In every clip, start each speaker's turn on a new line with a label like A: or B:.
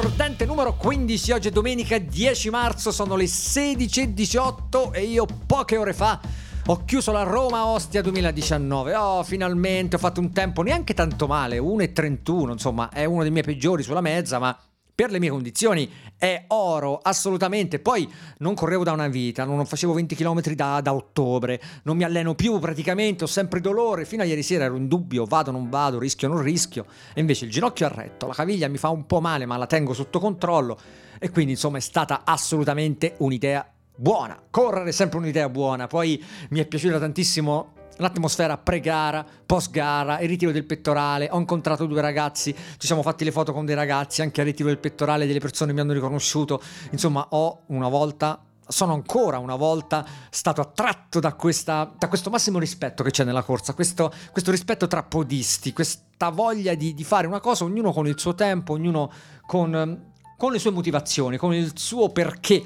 A: mordente numero 15. Oggi è domenica 10 marzo, sono le 16.18 e io poche ore fa ho chiuso la Roma Ostia 2019. Oh, finalmente ho fatto un tempo neanche tanto male, 1,31, insomma, è uno dei miei peggiori sulla mezza, ma per le mie condizioni è oro, assolutamente. Poi non correvo da una vita, non facevo 20 km da, da, ottobre, non mi alleno più praticamente, ho sempre dolore. Fino a ieri sera ero in dubbio, vado, non vado, rischio, non rischio. E invece il ginocchio è retto, la caviglia mi fa un po' male, ma la tengo sotto controllo. E quindi insomma è stata assolutamente un'idea buona. Correre è sempre un'idea buona. Poi mi è piaciuta tantissimo l'atmosfera pre-gara, post-gara, il ritiro del pettorale. Ho incontrato due ragazzi, ci siamo fatti le foto con dei ragazzi, anche al ritiro del pettorale delle persone mi hanno riconosciuto. Insomma, ho una volta sono ancora una volta stato attratto da, questa, da, questo massimo rispetto che c'è nella corsa, questo, questo rispetto tra podisti, questa voglia di, di, fare una cosa, ognuno con il suo tempo, ognuno con, con le sue motivazioni, con il suo perché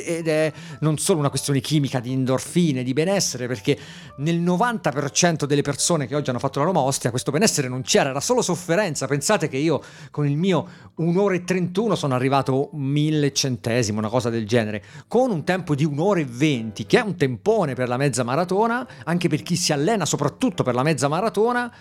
A: ed è non solo una questione chimica di endorfine, di benessere, perché nel 90% delle persone che oggi hanno fatto la Roma Ostia questo benessere non c'era, era solo sofferenza. Pensate che io con il mio 1 ora e 31 sono arrivato mille centesimo, una cosa del genere, con un tempo di 1 ora e 20, che è un tempone per la mezza maratona, anche per chi si allena soprattutto per la mezza maratona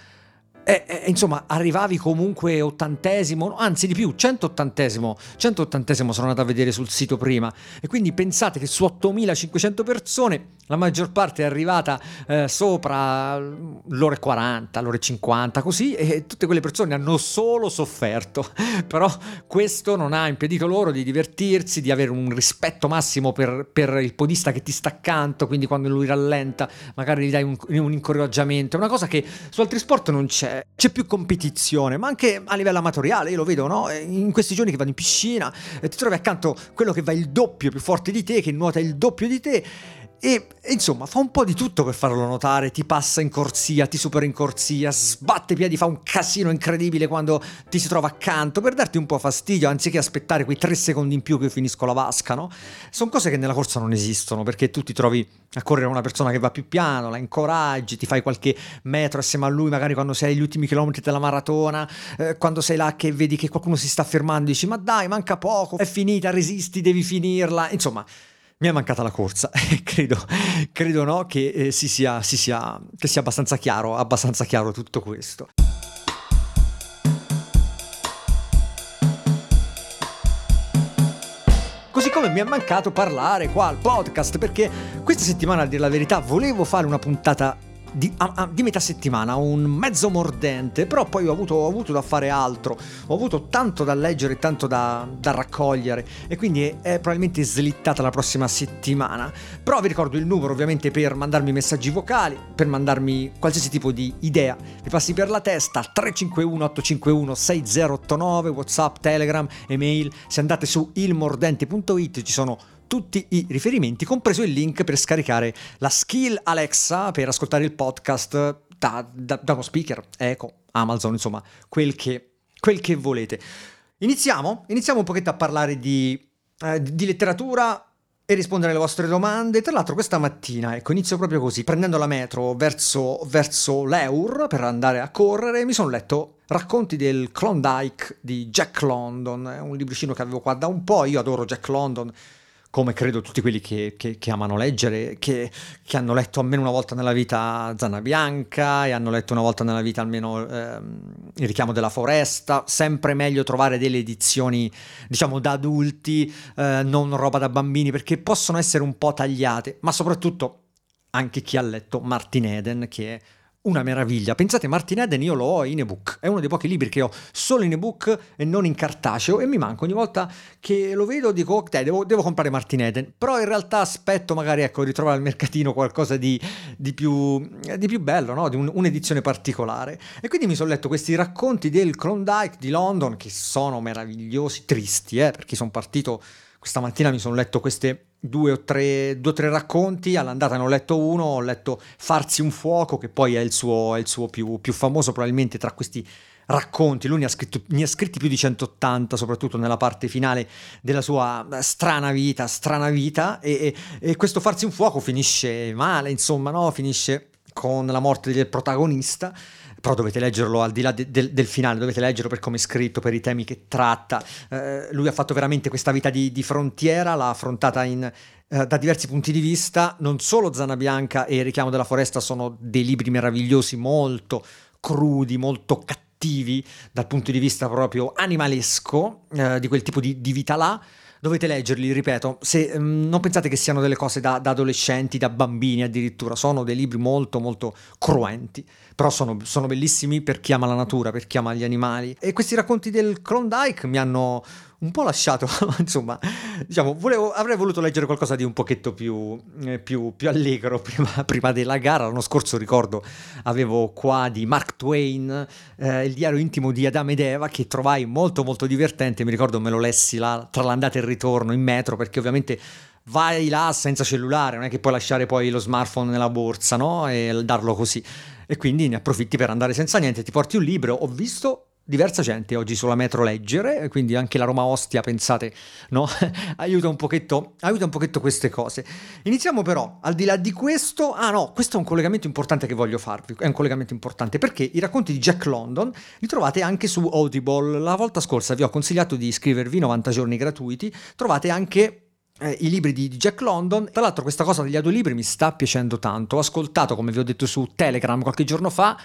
A: e, e, insomma, arrivavi comunque ottantesimo, anzi di più, 180esimo, 180esimo sono andato a vedere sul sito prima. E quindi pensate che su 8500 persone la maggior parte è arrivata eh, sopra l'ora e 40, l'ora e 50, così, e tutte quelle persone hanno solo sofferto. Però questo non ha impedito loro di divertirsi, di avere un rispetto massimo per, per il podista che ti sta accanto, quindi quando lui rallenta magari gli dai un, un incoraggiamento. È una cosa che su altri sport non c'è. C'è più competizione, ma anche a livello amatoriale, io lo vedo, no? In questi giorni che vado in piscina, ti trovi accanto quello che va il doppio più forte di te, che nuota il doppio di te e insomma fa un po' di tutto per farlo notare, ti passa in corsia, ti supera in corsia, sbatte i piedi, fa un casino incredibile quando ti si trova accanto per darti un po' fastidio anziché aspettare quei tre secondi in più che io finisco la vasca, no? Sono cose che nella corsa non esistono perché tu ti trovi a correre una persona che va più piano, la incoraggi, ti fai qualche metro assieme a lui, magari quando sei agli ultimi chilometri della maratona, eh, quando sei là che vedi che qualcuno si sta fermando, dici ma dai, manca poco, è finita, resisti, devi finirla, insomma mi è mancata la corsa credo, credo no, che, eh, si sia, si sia, che sia abbastanza chiaro, abbastanza chiaro tutto questo. Così come mi è mancato parlare qua al podcast perché questa settimana a dire la verità volevo fare una puntata di, a, a, di, metà settimana, un mezzo mordente, però poi ho avuto, ho avuto, da fare altro, ho avuto tanto da leggere, tanto da, da raccogliere. E quindi è, è, probabilmente slittata la prossima settimana. Però vi ricordo il numero ovviamente per mandarmi messaggi vocali, per mandarmi qualsiasi tipo di idea, vi passi per la testa 351 851 6089, Whatsapp, Telegram, email, se andate su ilmordente.it ci sono tutti i riferimenti, compreso il link per scaricare la skill Alexa per ascoltare il podcast da, da, da uno speaker, Eco, Amazon, insomma, quel che, quel che volete. Iniziamo? Iniziamo un pochetto a parlare di, eh, di letteratura e rispondere alle vostre domande. Tra l'altro questa mattina, ecco, inizio proprio così, prendendo la metro verso, verso l'Eur per andare a correre, mi sono letto Racconti del Klondike di Jack London, è un libricino che avevo qua da un po', io adoro Jack London, come credo tutti quelli che, che, che amano leggere, che, che, hanno letto almeno una volta nella vita Zanna Bianca e hanno letto una volta nella vita almeno ehm, Il richiamo della foresta, sempre meglio trovare delle edizioni diciamo da adulti, eh, non roba da bambini, perché possono essere un po' tagliate, ma soprattutto anche chi ha letto Martin Eden, che è una meraviglia. Pensate, Martin Eden io lo ho in ebook, è uno dei pochi libri che ho solo in ebook e non in cartaceo e mi manca ogni volta che lo vedo dico ok, devo, devo comprare Martin Eden, però in realtà aspetto magari ecco di trovare al mercatino qualcosa di, di, più, di più, bello, no? di un, un'edizione particolare. E quindi mi sono letto questi racconti del Klondike di London che sono meravigliosi, tristi, eh, perché sono partito questa mattina mi sono letto queste due o tre, due o tre racconti, all'andata ne ho letto uno, ho letto Farsi un fuoco, che poi è il suo, è il suo più, più, famoso probabilmente tra questi racconti, lui ne ha, scritto, ne ha, scritti più di 180, soprattutto nella parte finale della sua strana vita, strana vita, e, e, e questo Farsi un fuoco finisce male, insomma, no? finisce con la morte del protagonista, però dovete leggerlo al di là de- del, del finale, dovete leggerlo per come è scritto, per i temi che tratta. Eh, lui ha fatto veramente questa vita di, di frontiera, l'ha affrontata in, eh, da diversi punti di vista. Non solo Zana Bianca e Richiamo della Foresta sono dei libri meravigliosi, molto crudi, molto cattivi dal punto di vista proprio animalesco, eh, di quel tipo di, di vita là dovete leggerli, ripeto, se um, non pensate che siano delle cose da, da, adolescenti, da bambini addirittura, sono dei libri molto molto cruenti, però sono, sono bellissimi per chi ama la natura, per chi ama gli animali. E questi racconti del Klondike mi hanno un po' lasciato, insomma, diciamo, volevo, avrei voluto leggere qualcosa di un pochetto più, eh, più, più allegro prima, prima, della gara. L'anno scorso ricordo avevo qua di Mark Twain, eh, il diario intimo di Adamo ed Eva, che trovai molto molto divertente, mi ricordo me lo lessi là, tra l'andata e il ritorno in metro, perché ovviamente vai là senza cellulare, non è che puoi lasciare poi lo smartphone nella borsa, no? E darlo così. E quindi ne approfitti per andare senza niente, ti porti un libro, ho visto diversa gente oggi sulla metro leggere, quindi anche la Roma Ostia, pensate, no? aiuta, un pochetto, aiuta un pochetto queste cose. Iniziamo però, al di là di questo, ah no, questo è un collegamento importante che voglio farvi, è un collegamento importante perché i racconti di Jack London li trovate anche su Audible. La volta scorsa vi ho consigliato di iscrivervi 90 giorni gratuiti, trovate anche eh, i libri di, Jack London. Tra l'altro questa cosa degli audiolibri mi sta piacendo tanto. Ho ascoltato, come vi ho detto su Telegram qualche giorno fa,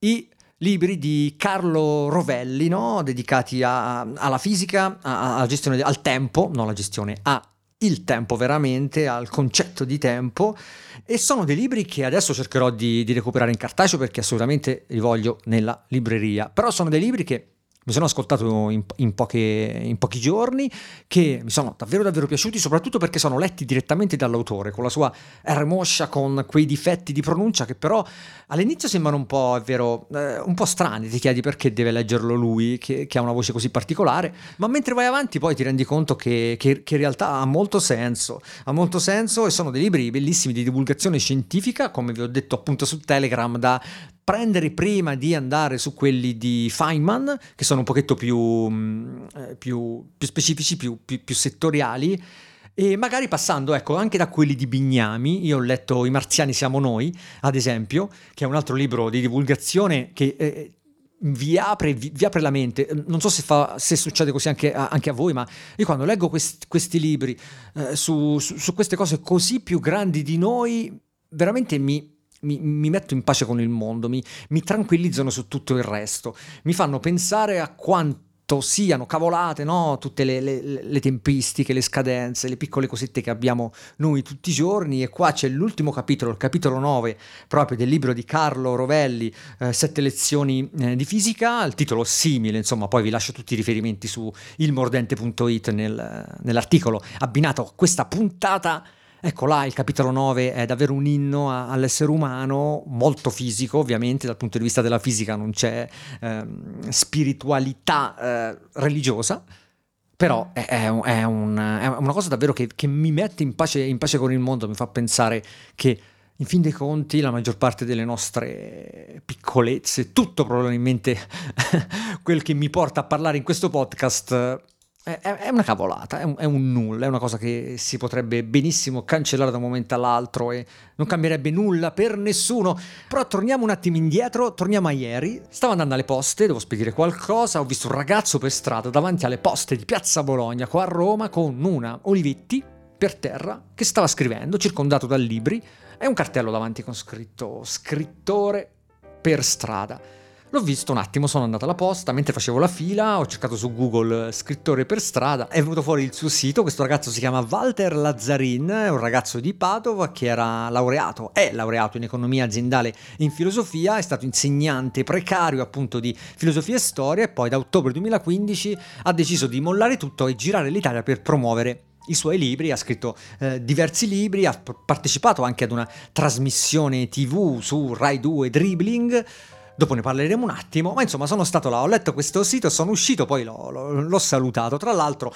A: i libri di Carlo Rovelli, no? dedicati a, alla fisica, alla gestione, al tempo, non alla gestione, a il tempo veramente, al concetto di tempo e sono dei libri che adesso cercherò di, di recuperare in cartaceo perché assolutamente li voglio nella libreria, però sono dei libri che mi sono ascoltato in, in, poche, in, pochi giorni, che mi sono davvero davvero piaciuti, soprattutto perché sono letti direttamente dall'autore, con la sua R moscia, con quei difetti di pronuncia che però all'inizio sembrano un po', è vero, eh, un po' strani, ti chiedi perché deve leggerlo lui, che, che, ha una voce così particolare, ma mentre vai avanti poi ti rendi conto che, che, che in realtà ha molto senso, ha molto senso e sono dei libri bellissimi di divulgazione scientifica, come vi ho detto appunto su Telegram, da prendere prima di andare su quelli di Feynman, che sono un pochetto più, mm, eh, più, più specifici, più, più, settoriali, e magari passando ecco, anche da quelli di Bignami. Io ho letto I marziani siamo noi, ad esempio, che è un altro libro di divulgazione che... Eh, vi apre, vi, vi apre, la mente. Non so se, fa, se succede così anche a, anche a, voi, ma io quando leggo questi, questi libri eh, su, su, su, queste cose così più grandi di noi, veramente mi, mi, mi, metto in pace con il mondo, mi, mi tranquillizzano su tutto il resto, mi fanno pensare a quanto siano cavolate, no? tutte le, le, le, tempistiche, le scadenze, le piccole cosette che abbiamo noi tutti i giorni. E qua c'è l'ultimo capitolo, il capitolo 9, proprio del libro di Carlo Rovelli, eh, Sette lezioni eh, di fisica, il titolo simile, insomma, poi vi lascio tutti i riferimenti su ilmordente.it nel, nell'articolo abbinato a questa puntata Ecco là il capitolo 9 è davvero un inno a, all'essere umano, molto fisico ovviamente, dal punto di vista della fisica non c'è eh, spiritualità eh, religiosa, però è, è, è, un, è, una cosa davvero che, che mi mette in pace, in pace con il mondo, mi fa pensare che in fin dei conti la maggior parte delle nostre piccolezze, tutto probabilmente quel che mi porta a parlare in questo podcast è, una cavolata, è un, è un, nulla, è una cosa che si potrebbe benissimo cancellare da un momento all'altro e non cambierebbe nulla per nessuno. Però torniamo un attimo indietro, torniamo a ieri. Stavo andando alle poste, devo spedire qualcosa, ho visto un ragazzo per strada davanti alle poste di Piazza Bologna, qua a Roma, con una Olivetti per terra che stava scrivendo, circondato da libri, e un cartello davanti con scritto scrittore per strada. L'ho visto un attimo, sono andato alla posta, mentre facevo la fila ho cercato su Google scrittore per strada, è venuto fuori il suo sito, questo ragazzo si chiama Walter Lazzarin, è un ragazzo di Padova che era laureato, è laureato in economia aziendale in filosofia, è stato insegnante precario appunto di filosofia e storia e poi da ottobre 2015 ha deciso di mollare tutto e girare l'Italia per promuovere i suoi libri, ha scritto eh, diversi libri, ha partecipato anche ad una trasmissione tv su Rai 2 Dribbling, Dopo ne parleremo un attimo, ma insomma sono stato là, ho letto questo sito, sono uscito, poi l'ho, l'ho, salutato. Tra l'altro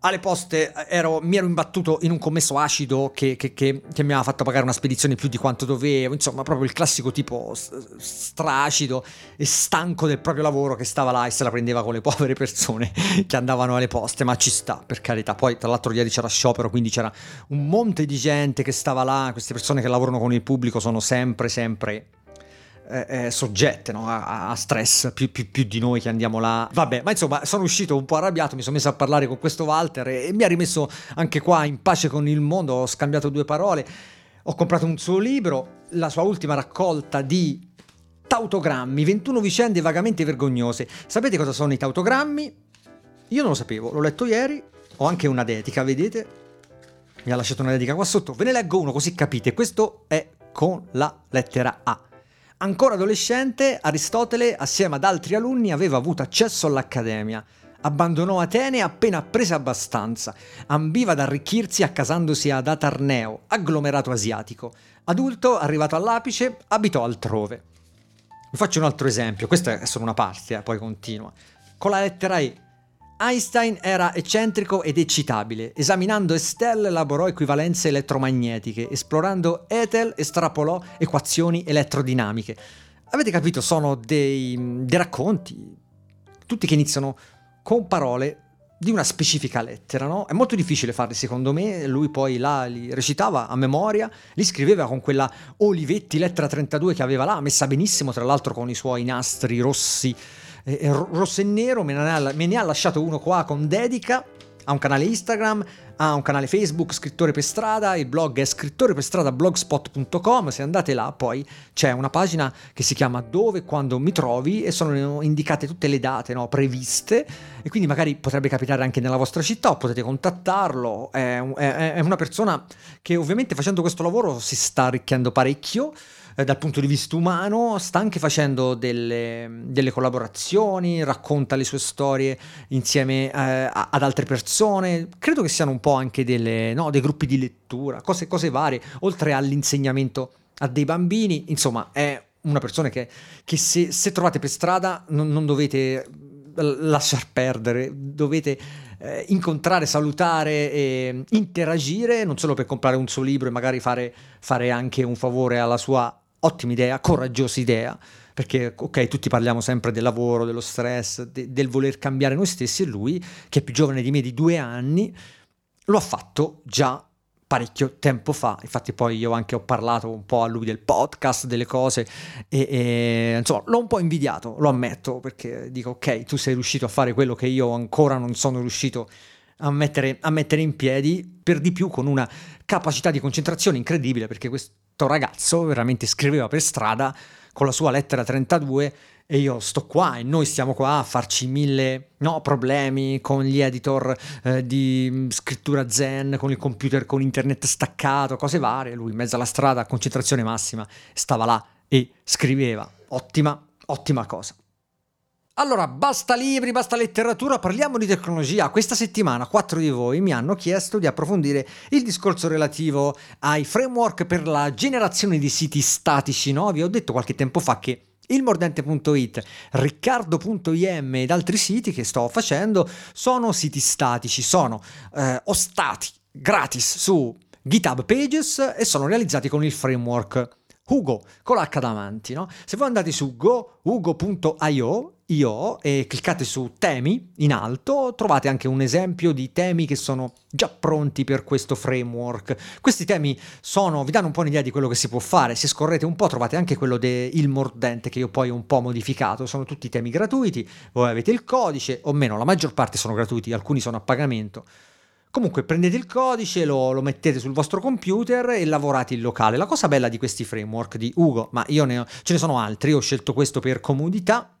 A: alle poste ero, mi ero imbattuto in un commesso acido che, che, che, che, mi aveva fatto pagare una spedizione più di quanto dovevo, insomma proprio il classico tipo stracido e stanco del proprio lavoro che stava là e se la prendeva con le povere persone che andavano alle poste, ma ci sta per carità. Poi tra l'altro ieri c'era sciopero, quindi c'era un monte di gente che stava là, queste persone che lavorano con il pubblico sono sempre, sempre eh, eh, soggette no? a, a, stress più, più, più, di noi che andiamo là. Vabbè, ma insomma, sono uscito un po' arrabbiato, mi sono messo a parlare con questo Walter e, e mi ha rimesso anche qua in pace con il mondo. Ho scambiato due parole, ho comprato un suo libro, la sua ultima raccolta di tautogrammi, 21 vicende vagamente vergognose. Sapete cosa sono i tautogrammi? Io non lo sapevo, l'ho letto ieri, ho anche una dedica, vedete? Mi ha lasciato una dedica qua sotto, ve ne leggo uno così capite. Questo è con la lettera A. Ancora adolescente, Aristotele, assieme ad altri alunni, aveva avuto accesso all'Accademia. Abbandonò Atene appena presa abbastanza. Ambiva ad arricchirsi accasandosi ad Atarneo, agglomerato asiatico. Adulto, arrivato all'apice, abitò altrove. Vi faccio un altro esempio, questa è solo una parte, eh, poi continua. Con la lettera E. Einstein era eccentrico ed eccitabile. Esaminando Estelle elaborò equivalenze elettromagnetiche, esplorando Ethel estrapolò equazioni elettrodinamiche. Avete capito? Sono dei, dei racconti, tutti che iniziano con parole di una specifica lettera, no? È molto difficile farli secondo me, lui poi là li recitava a memoria, li scriveva con quella Olivetti lettera 32 che aveva là, messa benissimo tra l'altro con i suoi nastri rossi eh, rosso e nero, me ne, ha, me ne ha lasciato uno qua con dedica ha un canale Instagram, ha un canale Facebook, Scrittore per Strada, il blog è scrittoreperstrada.blogspot.com, se andate là poi c'è una pagina che si chiama Dove quando mi trovi e sono indicate tutte le date no, previste e quindi magari potrebbe capitare anche nella vostra città o potete contattarlo, è, è, è una persona che ovviamente facendo questo lavoro si sta arricchendo parecchio eh, dal punto di vista umano, sta anche facendo delle, delle collaborazioni, racconta le sue storie insieme eh, ad altre persone, credo che siano un po' anche delle, no, dei gruppi di lettura, cose, cose varie, oltre all'insegnamento a dei bambini, insomma è una persona che, che se, se, trovate per strada non, non dovete lasciar perdere, dovete eh, incontrare, salutare e interagire, non solo per comprare un suo libro e magari fare, fare anche un favore alla sua ottima idea, coraggiosa idea, perché ok, tutti parliamo sempre del lavoro, dello stress, de- del voler cambiare noi stessi e lui, che è più giovane di me di due anni, lo ha fatto già parecchio tempo fa, infatti poi io anche ho parlato un po' a lui del podcast, delle cose e, e, insomma l'ho un po' invidiato, lo ammetto, perché dico ok, tu sei riuscito a fare quello che io ancora non sono riuscito a mettere, a mettere in piedi, per di più con una capacità di concentrazione incredibile, perché questo ragazzo veramente scriveva per strada con la sua lettera 32 e io sto qua e noi stiamo qua a farci mille no, problemi con gli editor eh, di mm, scrittura zen, con il computer, con internet staccato, cose varie. Lui in mezzo alla strada, concentrazione massima, stava là e scriveva. Ottima, ottima cosa. Allora, basta libri, basta letteratura, parliamo di tecnologia. Questa settimana quattro di voi mi hanno chiesto di approfondire il discorso relativo ai framework per la generazione di siti statici, no? Vi ho detto qualche tempo fa che ilmordente.it, riccardo.im ed altri siti che sto facendo sono siti statici, sono eh, ostati gratis su GitHub Pages e sono realizzati con il framework Hugo con l'H davanti. No? Se voi andate su gohugo.io io e cliccate su temi in alto, trovate anche un esempio di temi che sono già pronti per questo framework. Questi temi sono, vi danno un po' un'idea di quello che si può fare. Se scorrete un po' trovate anche quello del mordente che io poi ho un po' modificato. Sono tutti temi gratuiti, voi avete il codice, o meno, la maggior parte sono gratuiti, alcuni sono a pagamento. Comunque prendete il codice, lo, lo, mettete sul vostro computer e lavorate in locale. La cosa bella di questi framework di Ugo, ma ne ho, ce ne sono altri, ho scelto questo per comodità,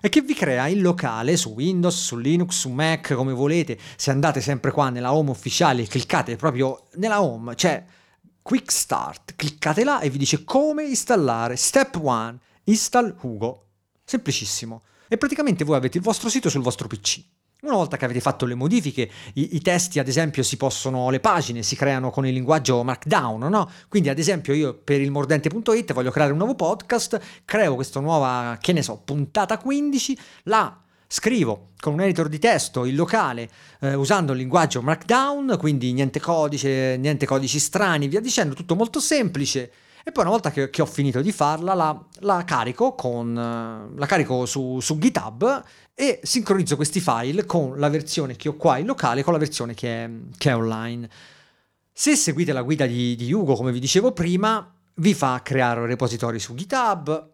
A: è che vi crea in locale su Windows, su Linux, su Mac, come volete. Se andate sempre qua nella home ufficiale cliccate proprio nella home, c'è Quick Start, cliccate là e vi dice come installare. Step 1, install Hugo. Semplicissimo. E praticamente voi avete il vostro sito sul vostro PC. Una volta che avete fatto le modifiche, i, i, testi ad esempio si possono, le pagine si creano con il linguaggio Markdown, no? Quindi ad esempio io per il mordente.it voglio creare un nuovo podcast, creo questa nuova, che ne so, puntata 15, la scrivo con un editor di testo in locale eh, usando il linguaggio Markdown, quindi niente codice, niente codici strani, via dicendo, tutto molto semplice. E poi una volta che, che ho finito di farla, la, la carico, con, la carico su, su GitHub e sincronizzo questi file con la versione che ho qua in locale con la versione che è, che è online. Se seguite la guida di, di Hugo, come vi dicevo prima, vi fa creare repository su GitHub,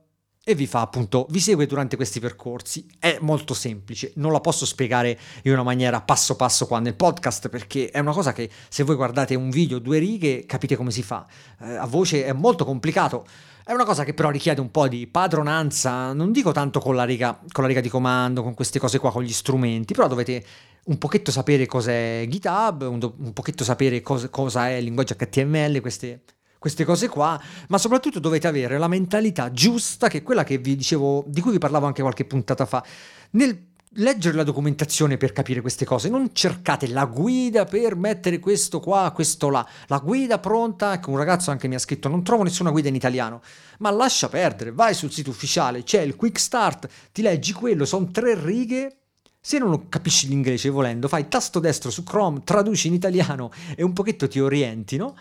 A: e vi fa appunto, vi segue durante questi percorsi. È molto semplice, non la posso spiegare in una maniera passo passo qua nel podcast perché è una cosa che se voi guardate un video, due righe, capite come si fa. Eh, a voce è molto complicato. È una cosa che però richiede un po' di padronanza, non dico tanto con la riga, con la riga di comando, con queste cose qua, con gli strumenti, però dovete un pochetto sapere cos'è GitHub, un, do, un pochetto sapere cosa, cosa è il linguaggio HTML, queste queste cose qua, ma soprattutto dovete avere la mentalità giusta, che è quella che vi dicevo, di cui vi parlavo anche qualche puntata fa. Nel leggere la documentazione per capire queste cose, non cercate la guida per mettere questo qua, questo là. La guida pronta, ecco un ragazzo anche mi ha scritto, non trovo nessuna guida in italiano, ma lascia perdere, vai sul sito ufficiale, c'è il quick start, ti leggi quello, sono tre righe. Se non capisci l'inglese volendo, fai tasto destro su Chrome, traduci in italiano e un pochetto ti orienti, no?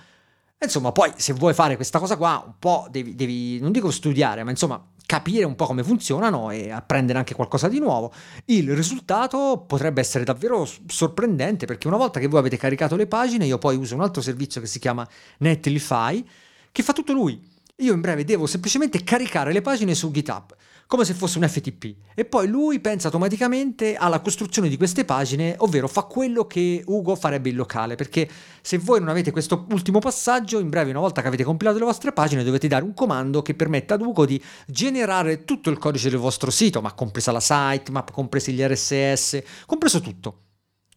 A: Insomma, poi se vuoi fare questa cosa qua, un po' devi, devi, non dico studiare, ma insomma capire un po' come funzionano e apprendere anche qualcosa di nuovo. Il risultato potrebbe essere davvero sorprendente perché una volta che voi avete caricato le pagine, io poi uso un altro servizio che si chiama Netlify, che fa tutto lui. Io in breve devo semplicemente caricare le pagine su GitHub come se fosse un FTP e poi lui pensa automaticamente alla costruzione di queste pagine, ovvero fa quello che Ugo farebbe in locale, perché se voi non avete questo ultimo passaggio, in breve una volta che avete compilato le vostre pagine dovete dare un comando che permetta ad Ugo di generare tutto il codice del vostro sito, ma compresa la sitemap, compresi gli RSS, compreso tutto.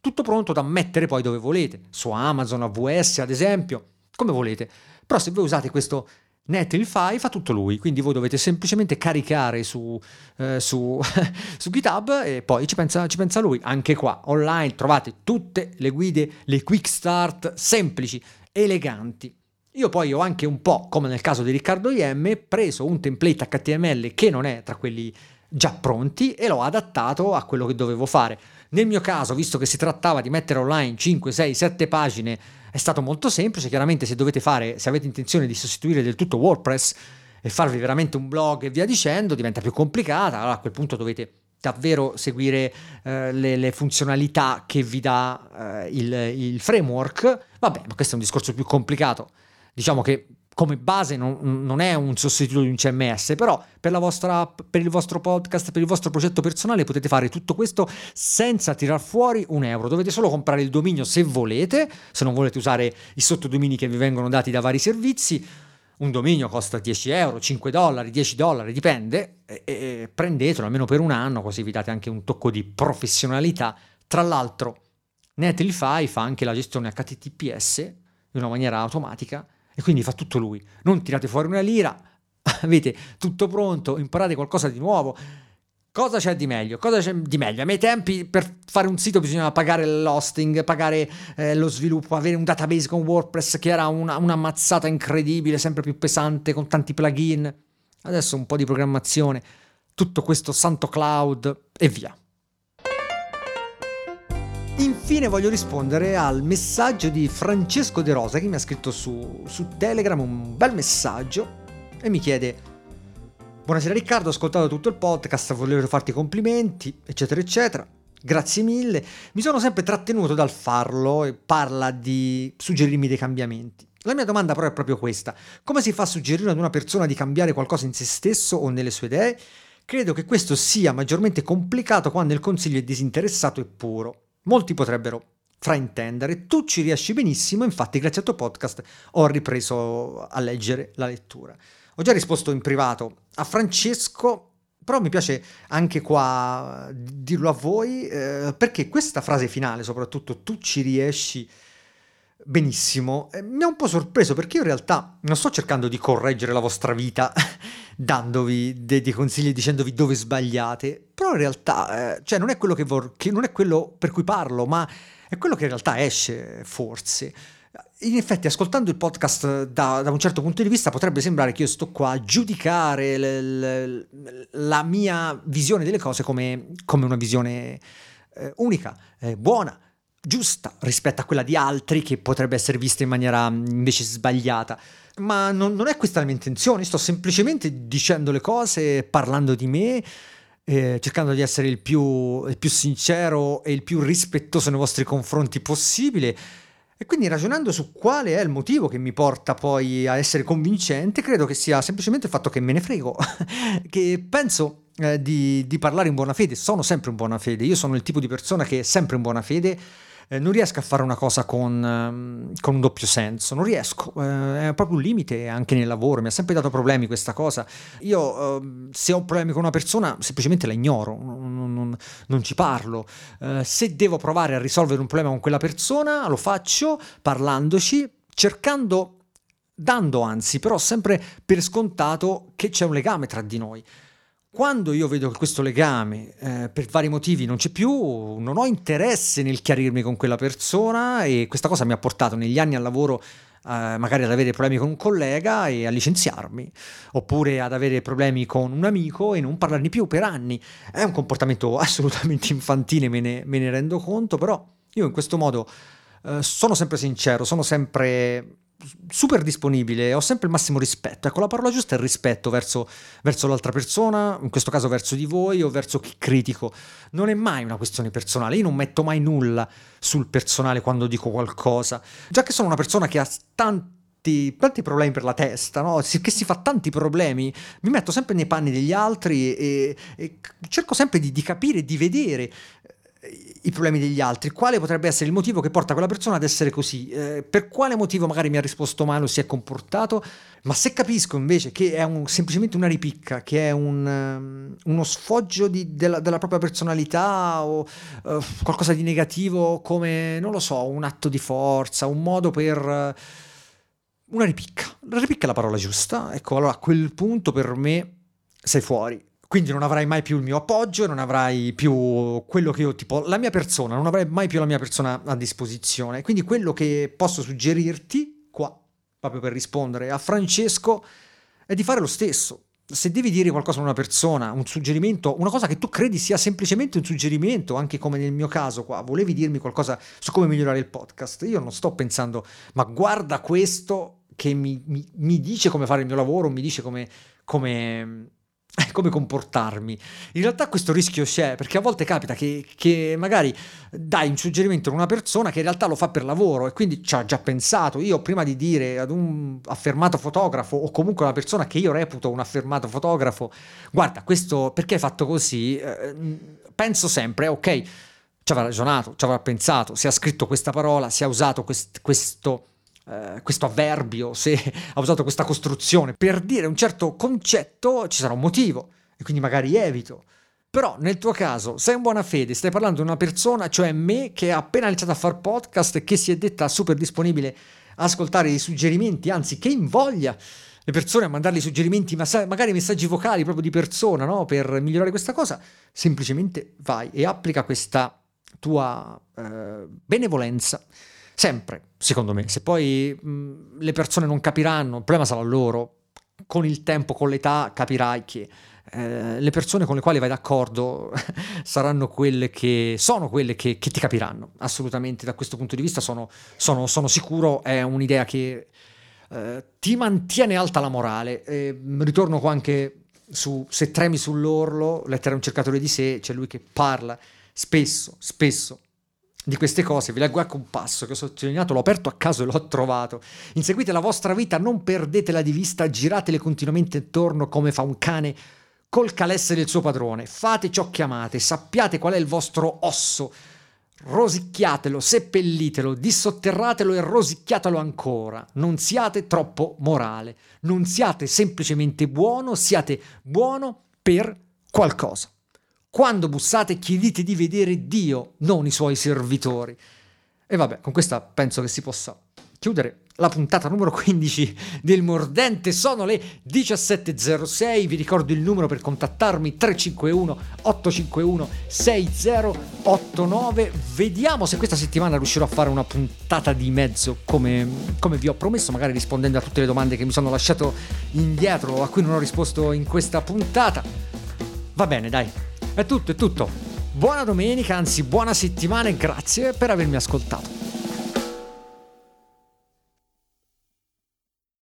A: Tutto pronto da mettere poi dove volete, su Amazon, AWS ad esempio, come volete. Però se voi usate questo Netlify fa tutto lui, quindi voi dovete semplicemente caricare su, eh, su, su GitHub e poi ci pensa, ci pensa, lui. Anche qua, online, trovate tutte le guide, le quick start semplici, eleganti. Io poi ho anche un po', come nel caso di Riccardo IM, preso un template HTML che non è tra quelli già pronti e l'ho adattato a quello che dovevo fare. Nel mio caso, visto che si trattava di mettere online 5, 6, 7 pagine è stato molto semplice, chiaramente se dovete fare, se avete intenzione di sostituire del tutto WordPress e farvi veramente un blog e via dicendo, diventa più complicata, allora a quel punto dovete davvero seguire eh, le, le, funzionalità che vi dà eh, il, il framework. Vabbè, ma questo è un discorso più complicato. Diciamo che come base non, non, è un sostituto di un CMS, però per, vostra, per, il vostro podcast, per il vostro progetto personale potete fare tutto questo senza tirar fuori un euro. Dovete solo comprare il dominio se volete, se non volete usare i sottodomini che vi vengono dati da vari servizi. Un dominio costa 10 euro, 5 dollari, 10 dollari, dipende, e, e prendetelo almeno per un anno, così vi date anche un tocco di professionalità. Tra l'altro, Netlify fa anche la gestione HTTPS in una maniera automatica e quindi fa tutto lui. Non tirate fuori una lira, avete tutto pronto, imparate qualcosa di nuovo. Cosa c'è di meglio? Cosa c'è di meglio? A miei tempi per fare un sito bisognava pagare l'hosting, pagare eh, lo sviluppo, avere un database con WordPress che era una, una mazzata incredibile, sempre più pesante, con tanti plugin. Adesso un po' di programmazione, tutto questo santo cloud e via. Infine voglio rispondere al messaggio di Francesco De Rosa che mi ha scritto su, su Telegram un bel messaggio e mi chiede Buonasera Riccardo, ho ascoltato tutto il podcast, volevo farti complimenti, eccetera, eccetera. Grazie mille. Mi sono sempre trattenuto dal farlo e parla di suggerirmi dei cambiamenti. La mia domanda però è proprio questa. Come si fa a suggerire ad una persona di cambiare qualcosa in se stesso o nelle sue idee? Credo che questo sia maggiormente complicato quando il consiglio è disinteressato e puro. Molti potrebbero fraintendere, tu ci riesci benissimo, infatti grazie al tuo podcast ho ripreso a leggere la lettura. Ho già risposto in privato a Francesco, però mi piace anche qua dirlo a voi, eh, perché questa frase finale, soprattutto tu ci riesci benissimo, eh, mi ha un po' sorpreso perché io in realtà non sto cercando di correggere la vostra vita dandovi dei, dei consigli dicendovi dove sbagliate, però in realtà, eh, cioè non è, quello che, vor- che non è quello per cui parlo, ma è quello che in realtà esce forse. In effetti, ascoltando il podcast da, da, un certo punto di vista, potrebbe sembrare che io sto qua a giudicare le, le, la mia visione delle cose come, come una visione eh, unica, eh, buona, giusta rispetto a quella di altri che potrebbe essere vista in maniera invece sbagliata. Ma non, non, è questa la mia intenzione, sto semplicemente dicendo le cose, parlando di me, eh, cercando di essere il più, il più, sincero e il più rispettoso nei vostri confronti possibile. E quindi ragionando su quale è il motivo che mi porta poi a essere convincente, credo che sia semplicemente il fatto che me ne frego, che penso eh, di, di parlare in buona fede, sono sempre in buona fede, io sono il tipo di persona che è sempre in buona fede eh, non riesco a fare una cosa con, ehm, con un doppio senso, non riesco, eh, è proprio un limite anche nel lavoro, mi ha sempre dato problemi questa cosa. Io eh, se ho problemi con una persona semplicemente la ignoro, non, non, non ci parlo. Eh, se devo provare a risolvere un problema con quella persona, lo faccio parlandoci, cercando dando anzi, però sempre per scontato che c'è un legame tra di noi. Quando io vedo che questo legame eh, per vari motivi non c'è più, non ho interesse nel chiarirmi con quella persona e questa cosa mi ha portato negli anni al lavoro eh, magari ad avere problemi con un collega e a licenziarmi, oppure ad avere problemi con un amico e non parlarne più per anni. È un comportamento assolutamente infantile, me ne, me ne rendo conto, però io in questo modo eh, sono sempre sincero, sono sempre super disponibile, ho sempre il massimo rispetto. Ecco, la parola giusta è il rispetto verso, verso, l'altra persona, in questo caso verso di voi o verso chi critico. Non è mai una questione personale, io non metto mai nulla sul personale quando dico qualcosa. Già che sono una persona che ha tanti, tanti problemi per la testa, no? che si fa tanti problemi, mi metto sempre nei panni degli altri e, e cerco sempre di, di capire, di vedere i problemi degli altri, quale potrebbe essere il motivo che porta quella persona ad essere così, eh, per quale motivo magari mi ha risposto male o si è comportato, ma se capisco invece che è un, semplicemente una ripicca, che è un, um, uno sfoggio di, della, della, propria personalità o uh, qualcosa di negativo come, non lo so, un atto di forza, un modo per... Uh, una ripicca, la ripicca è la parola giusta, ecco, allora a quel punto per me sei fuori, quindi non avrai mai più il mio appoggio, non avrai più quello che io, tipo, la mia persona, non avrai mai più la mia persona a disposizione. Quindi quello che posso suggerirti qua, proprio per rispondere a Francesco, è di fare lo stesso. Se devi dire qualcosa a una persona, un suggerimento, una cosa che tu credi sia semplicemente un suggerimento, anche come nel mio caso qua, volevi dirmi qualcosa su come migliorare il podcast, io non sto pensando, ma guarda questo che mi, mi, mi dice come fare il mio lavoro, mi dice come, come come comportarmi. In realtà questo rischio c'è, perché a volte capita che, che, magari dai un suggerimento a una persona che in realtà lo fa per lavoro e quindi ci ha già pensato. Io prima di dire ad un affermato fotografo o comunque una persona che io reputo un affermato fotografo, guarda, questo perché hai fatto così? Eh, penso sempre, ok, ci avrà ragionato, ci avrà pensato, si ha scritto questa parola, si è usato quest, questo eh, questo avverbio, se ha usato questa costruzione per dire un certo concetto, ci sarà un motivo e quindi magari evito. Però nel tuo caso sei in buona fede, stai parlando di una persona, cioè me, che ha appena iniziato a fare podcast e che si è detta super disponibile a ascoltare i suggerimenti, anzi che invoglia le persone a mandargli suggerimenti, ma magari messaggi vocali proprio di persona, no? Per migliorare questa cosa, semplicemente vai e applica questa tua eh, benevolenza Sempre, secondo me. Se poi mh, le persone non capiranno, il problema sarà loro. Con il tempo, con l'età, capirai che eh, le persone con le quali vai d'accordo saranno quelle che sono quelle che, che, ti capiranno. Assolutamente, da questo punto di vista sono, sono, sono sicuro, è un'idea che eh, ti mantiene alta la morale. E, ritorno qua anche su Se tremi sull'orlo, lettera un cercatore di sé, c'è lui che parla spesso, spesso di queste cose, vi leggo anche un passo che ho sottolineato, l'ho aperto a caso e l'ho trovato. Inseguite la vostra vita, non perdetela di vista, giratele continuamente intorno come fa un cane col calesse del suo padrone. Fate ciò che amate, sappiate qual è il vostro osso. Rosicchiatelo, seppellitelo, dissotterratelo e rosicchiatelo ancora. Non siate troppo morale, non siate semplicemente buono, siate buono per qualcosa. Quando bussate chiedete di vedere Dio, non i suoi servitori. E vabbè, con questa penso che si possa chiudere la puntata numero 15 del Mordente. Sono le 17.06. Vi ricordo il numero per contattarmi: 351 851 6089. Vediamo se questa settimana riuscirò a fare una puntata di mezzo come, come vi ho promesso, magari rispondendo a tutte le domande che mi sono lasciato indietro, a cui non ho risposto in questa puntata. Va bene, dai. È tutto, è tutto. Buona domenica, anzi buona settimana e grazie per avermi ascoltato.